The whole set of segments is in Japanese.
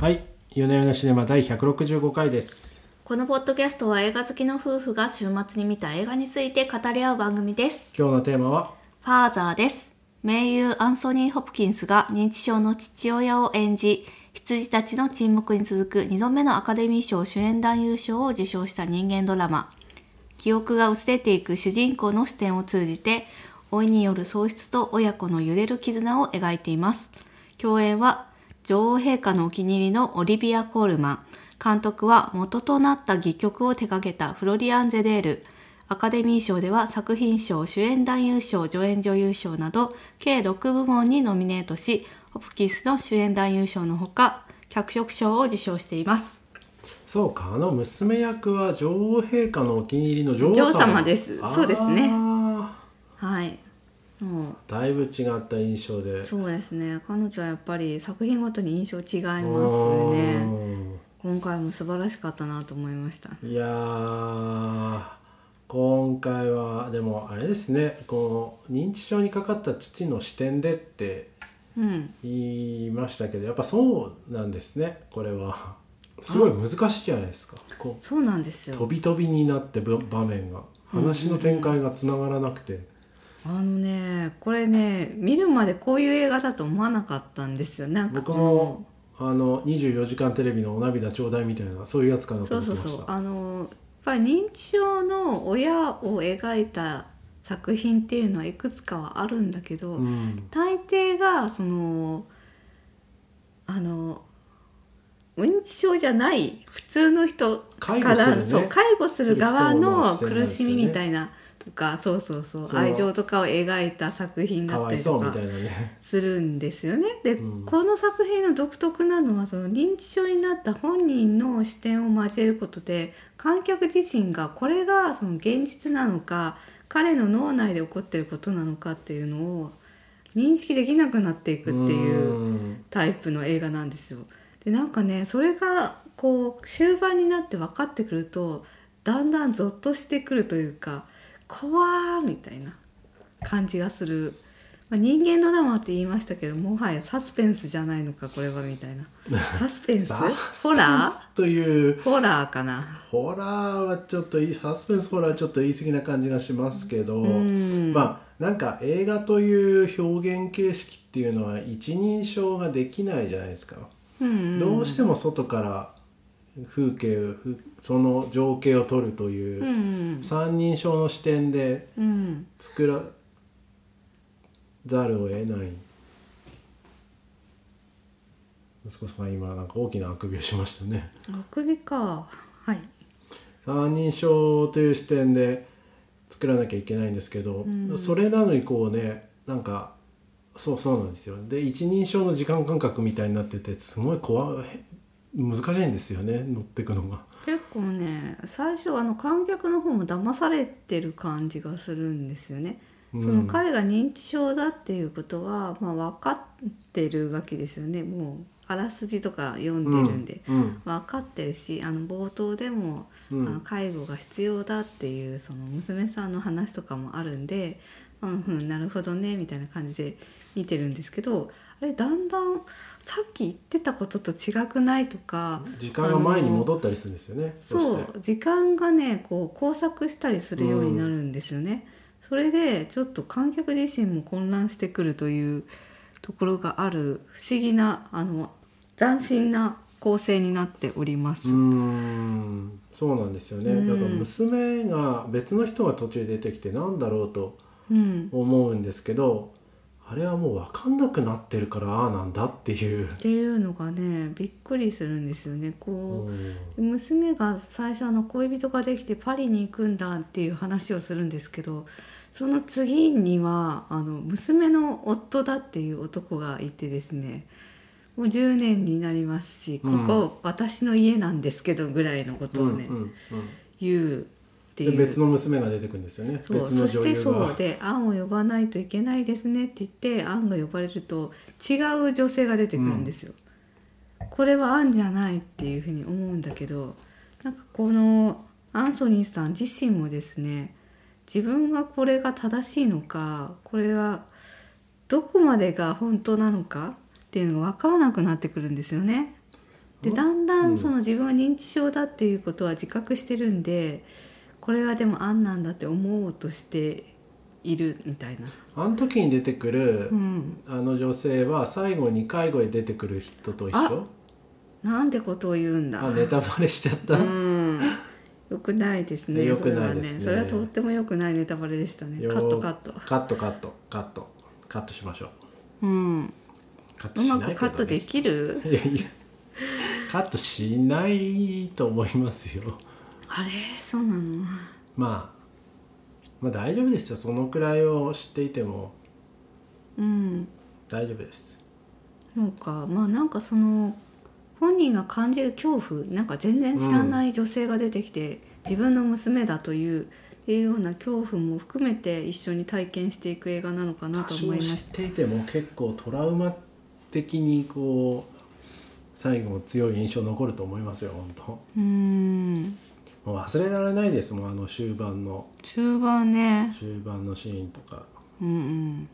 はい、夜な夜なシネマ第165回です。このポッドキャストは映画好きの夫婦が週末に見た映画について語り合う番組です。今日のテーマは、ファーザーです。名優アンソニー・ホプキンスが認知症の父親を演じ、羊たちの沈黙に続く2度目のアカデミー賞主演男優賞を受賞した人間ドラマ。記憶が薄れていく主人公の視点を通じて、老いによる喪失と親子の揺れる絆を描いています。共演は、女王陛下のお気に入りのオリビア・コールマン。監督は元となった戯曲を手掛けたフロリアン・ゼデール。アカデミー賞では作品賞、主演男優賞、助演女優賞など計6部門にノミネートし、ホプキンスの主演男優賞のほか、脚色賞を受賞しています。そうか、あの娘役は女王陛下のお気に入りの女王様女王様ですそうですねあはい。だいぶ違った印象で。う、そうですね。彼女はやっぱり作品ごとに印象違いますうね。ん今回も素晴らしかったなと思いました。いやー今回はでもあれですねこの認知症にかかった父の視点でってうん。言いましたけどやっぱそうなんですねこれはすごい難しいじゃないですかこうそうなんですよ。飛び飛びになってぶ場面が話の展開がつながらなくて、あのね、これね、見るまでこういう映画だと思わなかったんですよ。なんか僕もあの24時間テレビの「お涙ちょうだい」みたいなそういうやつかなとそう思ってました。そうそうあのやっぱり認知症の親を描いた作品っていうのはいくつかはあるんだけど、うん。大抵がそのあの認知症じゃない普通の人から、ね。そう介護する側の苦しみみたいなとかそうそうそう愛情とかを描いた作品だったりとかするんですよね。で、うんこの作品の独特なのはその認知症になった本人の視点を交えることで観客自身がこれがその現実なのか彼の脳内で起こっていることなのかっていうのを認識できなくなっていくっていううんタイプの映画なんですよ。でなんかねそれがこう終盤になって分かってくるとだんだんゾッとしてくるというか怖ーみたいな感じがする、まあ、人間ドラマって言いましたけどもはやサスペンスじゃないのかこれはみたいな。サスペンス？ホラペンスという。ーホラーかな。ホラーはちょっといいサスペンスホラーはちょっと言い過ぎな感じがしますけど、うん。まあなんか映画という表現形式っていうのは一人称ができないじゃないですか、うんうん。どうしても外から風景その情景を撮るとういん。う三人称の視点でうん。作らざるを得ない。息子さん今なんか大きなあくびをしましたね。あくびか。はい。三人称という視点で作らなきゃいけないんですけど、うん。それなのにこうねなんかそうそうなんですよ。で一人称の時間感覚みたいになっててすごい怖い難しいんですよね乗ってくのが。結構ね最初あの観客の方も騙されてる感じがするんですよね。うん。その彼が認知症だっていうことは、まあ、分かってるわけですよね。もうあらすじとか読んでるんで、うん分かってるしあの冒頭でも、うん。あの介護が必要だっていうその娘さんの話とかもあるんで「うんうんなるほどね」みたいな感じで見てるんですけどあれだんだんさっき言ってたことと違くないとか。時間が前に戻ったりするんですよね。そう時間がねこう工作したりするようになるんですよね、それでちょっと観客自身も混乱してくるというところがある不思議なあの斬新な構成になっております、うーんそうなんですよね、うん。だから娘が別の人が途中で出てきてなんだろうとうん、思うんですけどあれはもう分かんなくなってるからああなんだっていう。っていうのがねびっくりするんですよね。こう、うん。娘が最初あの恋人ができてパリに行くんだっていう話をするんですけどその次にはあの娘の夫だっていう男がいてですね。もう10年になりますしこうん。こ私の家なんですけどぐらいのことをね、言うってでいう。別の娘が出てくるんですよね。そう。別のそして女優が。そうで「アンを呼ばないといけないですね」って言ってアンが呼ばれると違う女性が出てくるんですよ。これはアンじゃないっていうふうに思うんだけどなんかこのアンソニーさん自身もですね自分がこれが正しいのかこれはどこまでが本当なのかっていうのが分からなくなってくるんですよね。でうん。だんだうんんその自分は認知症だっていうことは自覚してるんでこれはでもあんなんだって思おうとしているみたいな。あの時に出てくる、うん、あの女性は最後に介護で出てくる人と一緒なんてことを言うんだ。あネタバレしちゃった、うん。よくないですね。良くないですねそれはね。それはとっても良くないネタバレでしたね。よカットカット。カットカットカットカットしましょううん。カットうましないけど、ね、くカットできる？いやいやカットしないと思いますよあれ、そうなの？まあまあ大丈夫ですよ。そのくらいを知っていても。うん。大丈夫です。なんか。まあなんかその本人が感じる恐怖なんか全然知らない女性が出てきて、自分の娘だというっていうような恐怖も含めて一緒に体験していく映画なのかな多と思いました。ていても結構トラウマ的にこう最後強い印象残ると思いますよ本当。うーんもう忘れられないです。もんあの終盤の。終盤ね。終盤のシーンとか。うんうん。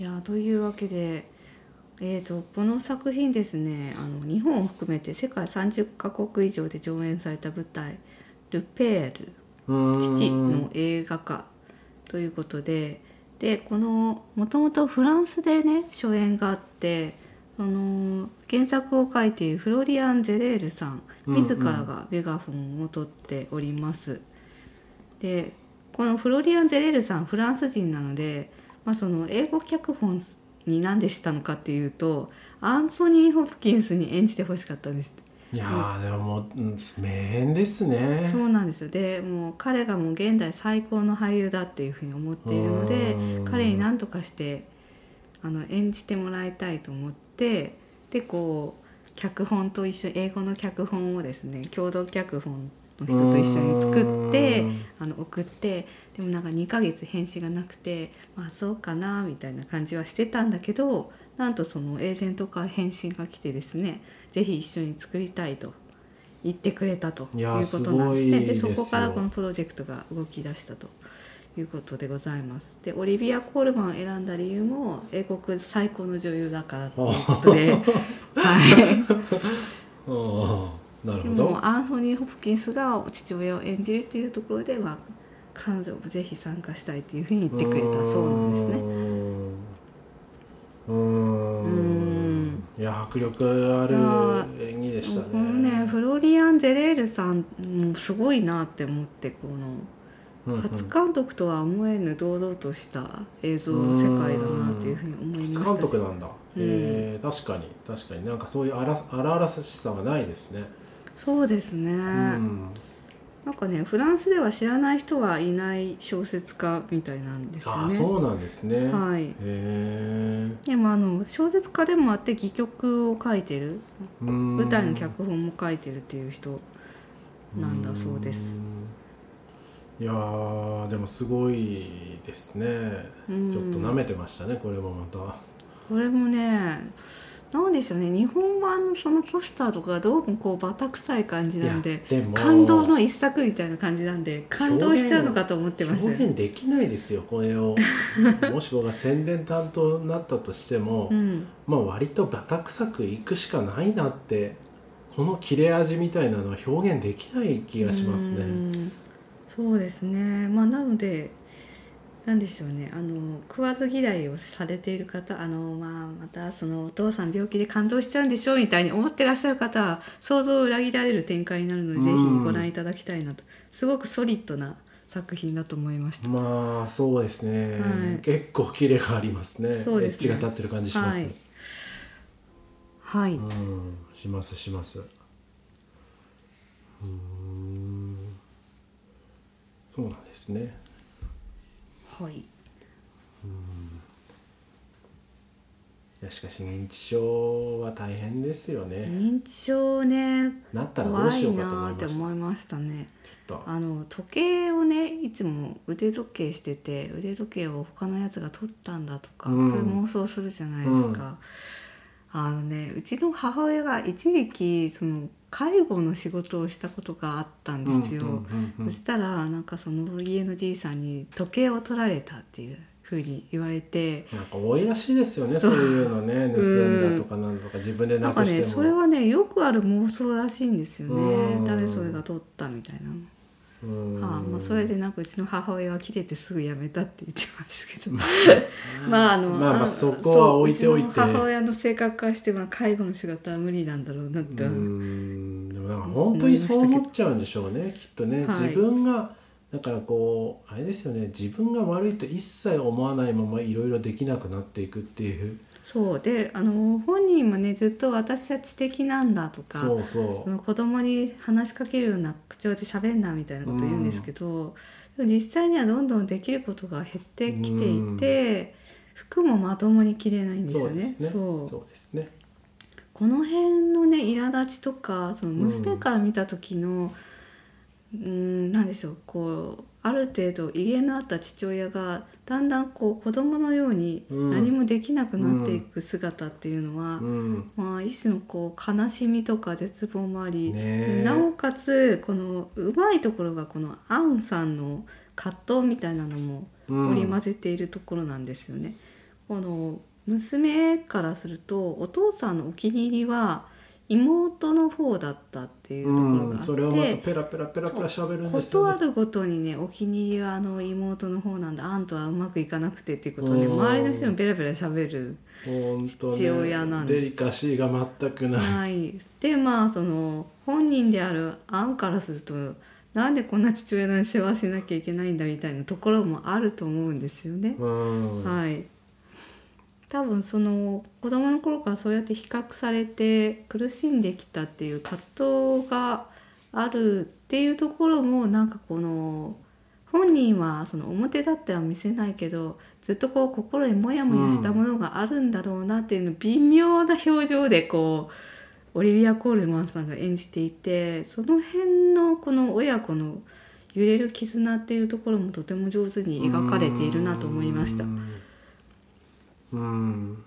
いやというわけでえー、とこの作品ですね。あの日本を含めて世界30カ国以上で上演された舞台「ルペール」父の映画化。ということで。でこのもともとフランスでね初演があってその原作を書いているフロリアン・ゼレールさんうんうん。自らがメガホンを取っております。でこのフロリアン・ゼレールさんフランス人なので、まあ、その英語脚本に何でしたのかっていうとアンソニー・ホプキンスに演じてほしかったんです。いやーでももううん名演ですね。そうなんですよ。でもう彼がもう現代最高の俳優だっていうふうに思っているのでうん。彼に何とかしてあの演じてもらいたいと思ってでこう脚本と一緒英語の脚本をですね共同脚本の人と一緒に作ってうん。あの送ってでもなんか2ヶ月返信がなくてまあそうかなみたいな感じはしてたんだけどなんとそのエージェントから返信が来てですねぜひ一緒に作りたいと言ってくれたということなんですね。でそこからこのプロジェクトが動き出したということでございます。でオリビア・コールマンを選んだ理由も英国最高の女優だからということで、はい。なるでほどもアンソニー・ホプキンスが父親を演じるというところで、まあ、彼女もぜひ参加したいというふうに言ってくれたそうなんですね。うーんいや迫力ある演技でしたこのねねフロリアン・ゼレールさんもすごいなって思ってこの。初監督とは思えぬ堂々とした映像世界だなというふうに思いましたし。初監督なんだ、うん。えー確かに。確かに。なんかそういう荒荒々しさがないですね、そうですね、うん。なんかねフランスでは知らない人はいない小説家みたいなんですよね。ああそうなんですね、はい。へえ。でもあの小説家でもあって戯曲を書いてる。舞舞台の脚本も書いてるっていう人なんだそうですいやーでもすごいですね。うん。ちょっと舐めてましたねこれもまた。これもねなんでしょうね。日本版のそのポスターとかどうもこうバタ臭い感じなんで感動の一作みたいな感じなんで感動しちゃうのかと思ってましたよ表現できないですよこれを。もし僕が宣伝担当になったとしても、うん。まあ割とバタ臭くいくしかないなってこの切れ味みたいなのは表現できない気がしますね。うんそうですね。まあなのでなんでしょうね。あの食わず嫌いをされている方あの、まあ、またそのお父さん病気で感動しちゃうんでしょうみたいに思ってらっしゃる方は想像を裏切られる展開になるので、うん。ぜひご覧いただきたいなと。すごくソリッドな作品だと思いました。まあそうですね、はい。結構キレがありますね。そうですね。エッジが立ってる感じします、はい。はい、うん。しますします。うーんそうなんですね。はい。いやしかし認知症は大変ですよね、認知症ねなったらどう怖いしようかと思ないーってました思いましたね。ちょっと。あの時計をねいつも腕時計してて腕時計を他のやつが取ったんだとか、うん。そういう妄想するじゃないですか。あのねうちの母親が一時期その介護の仕事をしたことがあったんですよ。そしたらなんかその家のじいさんに時計を取られたっていうふふうに言われて。なんか多いらしいですよねそそうういうのね。盗んだとかなんとか自分でなくしても。ねそれはねよくある妄想らしいんですようん。ね誰それが取ったみたいな。あまあ、それでなんかうちの母親は切れてすぐ辞めたって言ってますけど。まああのまあまあそこは置いておいて。そううちの母親の性格からして、まあ、介護の仕事は無理なんだろうなって、もなんか本当にそう思っちゃうんでしょうねきっとね、はい。自分がだからこうあれですよね。自分が悪いと一切思わないままいろいろできなくなっていくっていう。そう。であの本人もねずっと私は知的なんだとかそうそその子供に話しかけるような口調で喋んなみたいなこと言うんですけど、でも実際にはどんどんできることが減ってきていて、服もまともに着れないんうですよ。ね。そう。そうですねこの辺のね苛立ちとかその娘から見た時のうんなんでしょうこうある程度威厳のあった父親がだんだんこう子供のようにうん。何もできなくなっていく姿っていうのは、うん。まあ、一種のこう悲しみとか絶望もあり、ねえ。なおかつこのうまいところがこのアンさんの葛藤みたいなのもうん。織り交ぜているところなんですよね。この娘からするとお父さんのお気に入りは妹の方だったっていうところがあって、うんそれをまたペラペラペラペラ喋るんですよ。ねことあるごとにねお気に入りはあの妹の方なんだ。あんとはうまくいかなくてっていうことをね。うん。周りの人もペラペラ喋る。父親なんです。デリカシーが全くない、はい、でまあその本人であるアンからするとなんでこんな父親の世話しなきゃいけないんだみたいなところもあると思うんですよね。うん。はい多分その子供の頃からそうやって比較されて苦しんできたっていう葛藤があるっていうところもなんかこの本人はその表立っては見せないけどずっとこう心にモヤモヤしたものがあるんだろうなっていうの微妙な表情でこうオリビア・コールマンさんが演じていてその辺のこの親子の揺れる絆っていうところもとても上手に描かれているなと思いましたう。んうん。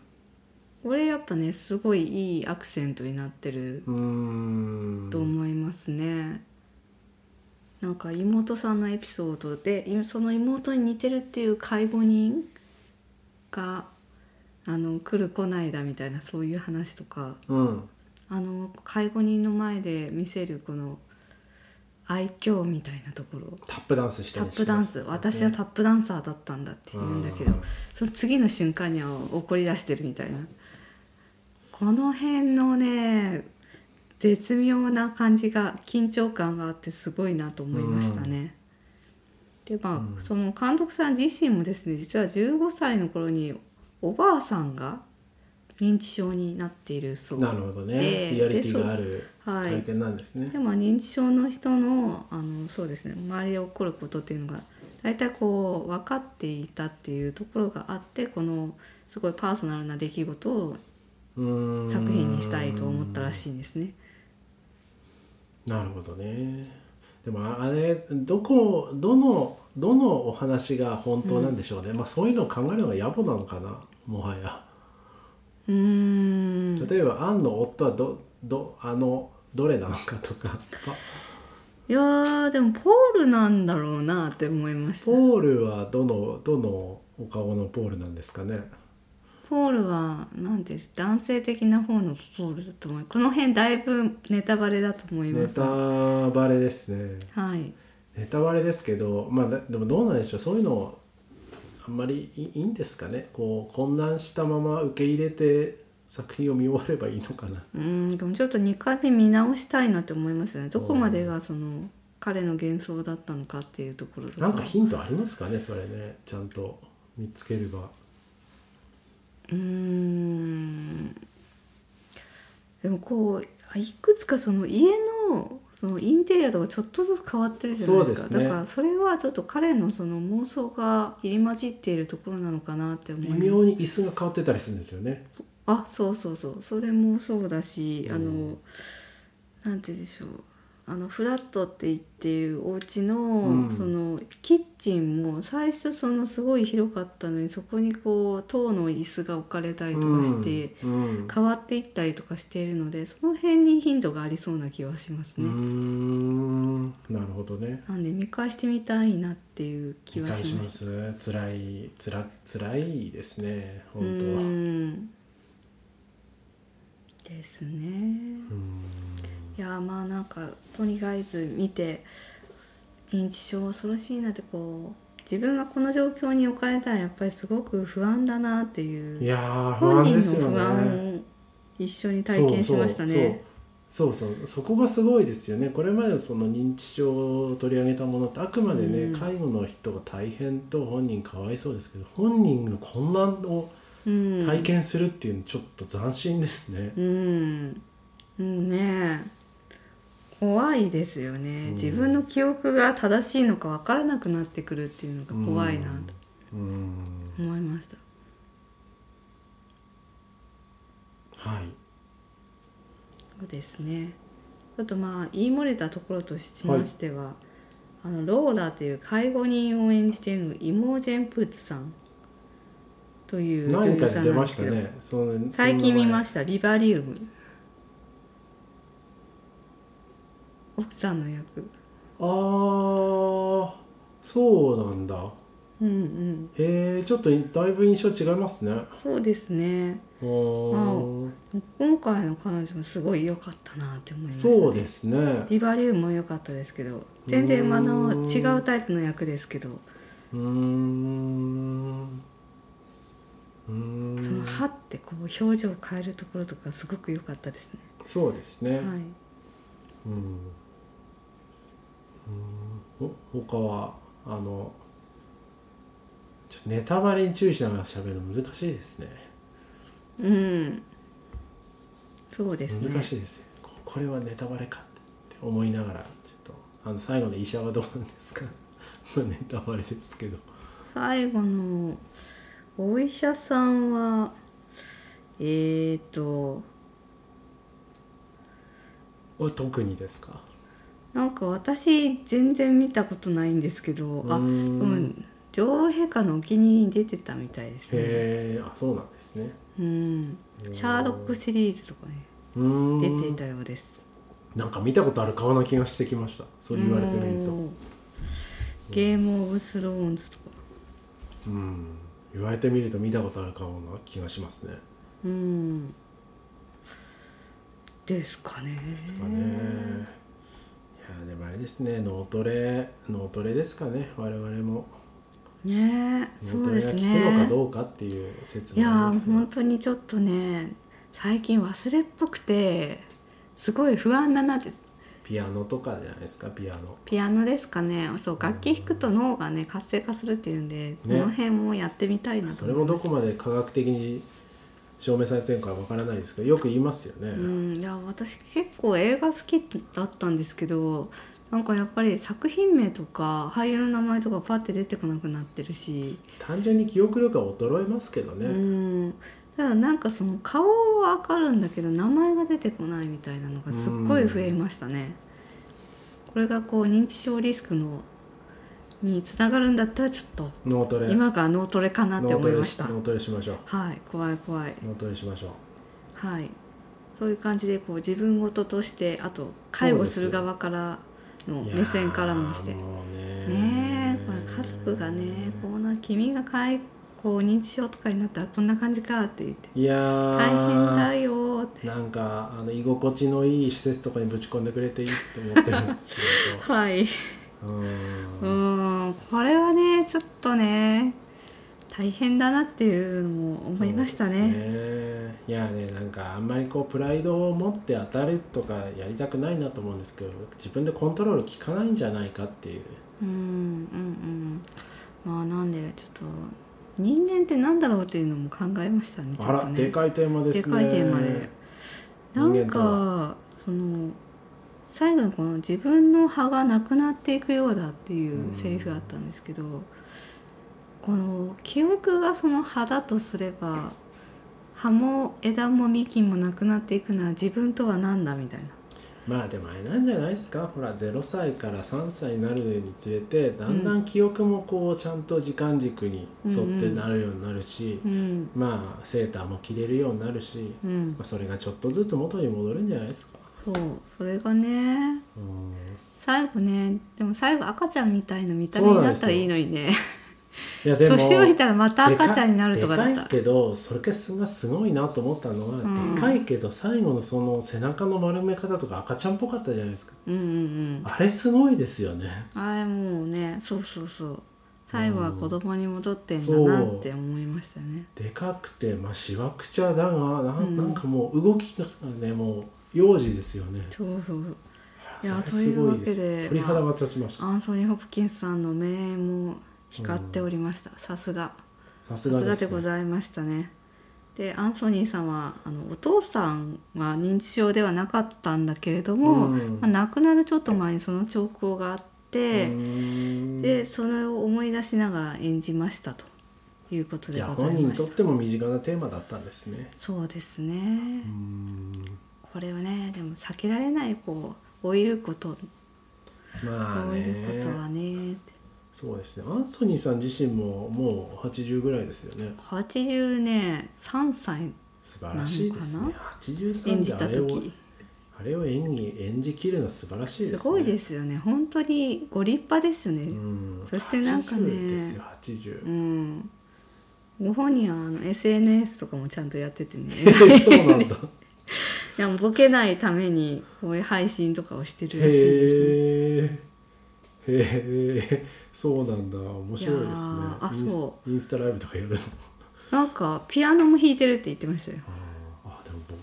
これやっぱねすごいいいアクセントになってるうん。と思いますね。なんか妹さんのエピソードでいその妹に似てるっていう介護人があの来る来ないだみたいなそういう話とか。うん。あの介護人の前で見せるこの愛嬌みたいなところ。タップダンスしたタりップダンス。私はタップダンサーだったんだって言うんだけどうん。その次の瞬間には怒り出してるみたいな。この辺のね絶妙な感じが緊張感があってすごいなと思いましたね。でまあ、うん。その監督さん自身もですね実は15歳の頃におばあさんが認知症になっているそうなるほどね。でリアリティがあるはい。体験なんですね、でも認知症の人のあのそうですね。周りで起こることっていうのが大体こう分かっていたっていうところがあってこのすごいパーソナルな出来事をうん。作品にしたいと思ったらしいんですね。なるほどね。でもあれどこどのどのお話が本当なんでしょうね、まあそういうのを考えるのが野暮なのかなもはやうーん。例えばアンの夫はどどあのどれなのかとか。いやーでもポールなんだろうなって思いました。ポールはどのどのお顔のポールなんですかね。ポールは何です男性的な方のポールだと思う。この辺だいぶネタバレだと思います。ネタバレですね。はい。ネタバレですけどまあだでもどうなんでしょう。そういうのあんまりいいんですかね。こう混乱したまま受け入れて作品を見終わればいいのかな。うんでもちょっと2回目見直したいなって思いますよね。どこまでがその彼の幻想だったのかっていうところとか。なんかヒントありますかねそれね。ちゃんと見つければ。うーん。でもこういくつかその家のそのインテリアとかちょっとずつ変わってるじゃないですか。ね。だからそれはちょっと彼のその妄想が入り混じっているところなのかなって思います。微妙に椅子が変わってたりするんですよね。あそうそうそう。それもそうだし、うん。あのなんて言うんでしょうあのフラットって言っているお家の、うん。そのキッチンも最初そのすごい広かったのにそこにこう塔の椅子が置かれたりとかして、うん。変わっていったりとかしているのでその辺に頻度がありそうな気はしますね。ん。なるほどね。なんで見返してみたいなっていう気理は解しま。す。辛いつら辛いですねう本当は。ん。ですね。うんいやまあなんかとりあえず見て認知症恐ろしいなってこう自分がこの状況に置かれたらやっぱりすごく不安だなっていういや本人の不安ね。を一緒に体験しましたね。そうそうそうそうそこがすごいですよね。これまでその認知症を取り上げたものってあくまでね、うん。介護の人が大変と本人かわいそうですけど本人の困難をうん、体験するっていうのちょっと斬新ですね。うん、うんね怖いですよね、うん。自分の記憶が正しいのか分からなくなってくるっていうのが怖いなとうん。思いました。はい。そうですね。ちょっとまあ言い漏れたところとしましては、あのローラという介護人を演じているイモージェン・プーツさんという女優さんなんでけど、ますしたね。最近見まししたビバリウム奥さんの役。たあーそうなんだ。うんうん。へえちょっとだいぶ印象違いますね。そうですね。おー。今回の彼女もすごい良かったなって思いましたね。そうですね。ビバリウムも良かったですけど全然あの違うタイプの役ですけど。うーん。うーそのんはってこう表情を変えるところとかすごく良かったですね。そうですね、はい。うん他はあのちょっとネタバレに注意しながら喋るの難しいですね。うん。そうですね。難しいですねここれはネタバレかって思いながらちょっとあの最後の医者はどうなんですか？まあネタバレですけど。最後のお医者さんはえーと。お特にですか？なんか私全然見たことないんですけど、あ、うんん、両陛下のお気に入りに出てたみたいですね。へえあそうなんですねうん。シャーロックシリーズとかね出ていたようです。なんか見たことある顔な気がしてきましたそう言われてみるとうんゲームオブスローンズとか。うん言われてみると見たことある顔な気がしますねうん。ですかね。ですかねいやでもあれですね脳トレ脳トレですかね我々も。ねえ、そ脳トレがうです効くのかね。どうかっていう説いやーもありますが。本当にちょっとね最近忘れっぽくてすごい不安だなって。ピアノとかじゃないですかピアノ。ピアノですかね。そう楽器弾くと脳がね活性化するっていうんで、この辺もやってみたいなとそれもどこまで科学的に証明されてるのかわからないですけどよく言いますよね、うんいや私結構映画好きだったんですけどなんかやっぱり作品名とか俳優の名前とかパッて出てこなくなってるし。単純に記憶力は衰えますけどね、うん。ただなんかその顔はわかるんだけど名前が出てこないみたいなのがすっごい増えましたね。これがこう認知症リスクのにつながるんだったらちょっと脳トレ。今が脳トレかなって思いました。脳トレしましょう。はい怖い怖い。脳トレしましょう。はい。そういう感じでこう自分事としてあと介護する側からの目線からもして。ね。ねえこれ家族がねこんな君が介こう認知症とかになったらこんな感じかって言って。いやー。大変だよーって。なんかあの居心地のいい施設とかにぶち込んでくれていいって思ってるんですけはいどううんーんこれはねちょっとね大変だなっていうのも思いましたね。ね。いやねなんかあんまりこうプライドを持って当たるとかやりたくないなと思うんですけど自分でコントロール効かないんじゃないかっていう。うんうんうん。まあなんでちょっと人間ってなんだろうっていうのも考えましたねね。でかいテーマですね。でかいテーマで。なんかその最後にこの自分の葉がなくなっていくようだっていうセリフがあったんですけど、この記憶がその葉だとすれば葉も枝も幹もなくなっていくのは自分とは何だみたいな。まあでもあれなんじゃないですか？ほら0歳から3歳になるにつれてだんだん記憶もこうちゃんと時間軸に沿ってなるようになるし、うん。まあセーターも着れるようになるし、うん。まあ、それがちょっとずつ元に戻るんじゃないですか？そうそれがねうん。最後ねでも最後赤ちゃんみたいな見た目になったらいいのにね。いやでも年老いたらまた赤ちゃんになるとかだった。でかいけどそれがすごいなと思ったのは、うん。でかいけど最後のその背中の丸め方とか赤ちゃんっぽかったじゃないですか。うんうんうん。あれすごいですよね。あれもうねそうそうそう。最後は子供に戻ってんだなって思いましたね。でかくてまあしわくちゃだがなん,、うん。なんかもう動きがねもう幼児ですよね。そうそういやそれすごいです。というわけで鳥肌が立ちました、アンソニー・ホプキンスさんの名も光っておりました。さすが。さすがでございましたね。でアンソニーさんはあのお父さんは認知症ではなかったんだけれども、うん。まあ、亡くなるちょっと前にその兆候があって、うーん。でそれを思い出しながら演じましたということでございました。本人にとっても身近なテーマだったんですね。そうですね、これはねでも避けられないこう老いること。まあ老いるねことはね。そうですね。アンソニーさん自身ももう80ぐらいですよね。80ね3歳。素晴らしいですね。なの83演じた時。あれを演技演じきるのは素晴らしいですね。すごいですよね。本当にご立派ですよね、うん。そしてなんかね80ですよ80うん。ご本人はあの SNS とかもちゃんとやっててね。そうなんだ いやボケないためにこういう配信とかをしてるらしいですねへえそうなんだ。面白いですね。あそインスタライブとかやるの。なんかピアノも弾いてるって言ってましたよ。あーでもや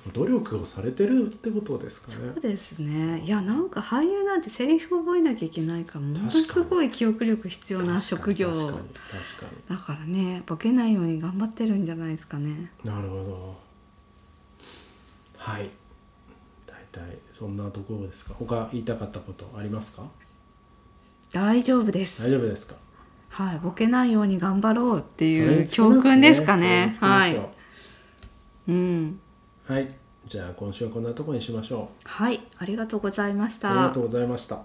っぱ努力をされてるってことですかね。そうですね。いやなんか俳優なんてセリフ覚えなきゃいけないからものすごい記憶力必要な職業。確かに確かだからねボケないように頑張ってるんじゃないですかね。になるほどはい。大体そんなところですか？他言いたかったことありますか？大丈夫です。大丈夫ですか？はい。ボケないように頑張ろうっていう教訓ですかね。それにはい。うん。うはい。じゃあ今週はこんなところにしましょう。はい。ありがとうございました。ありがとうございました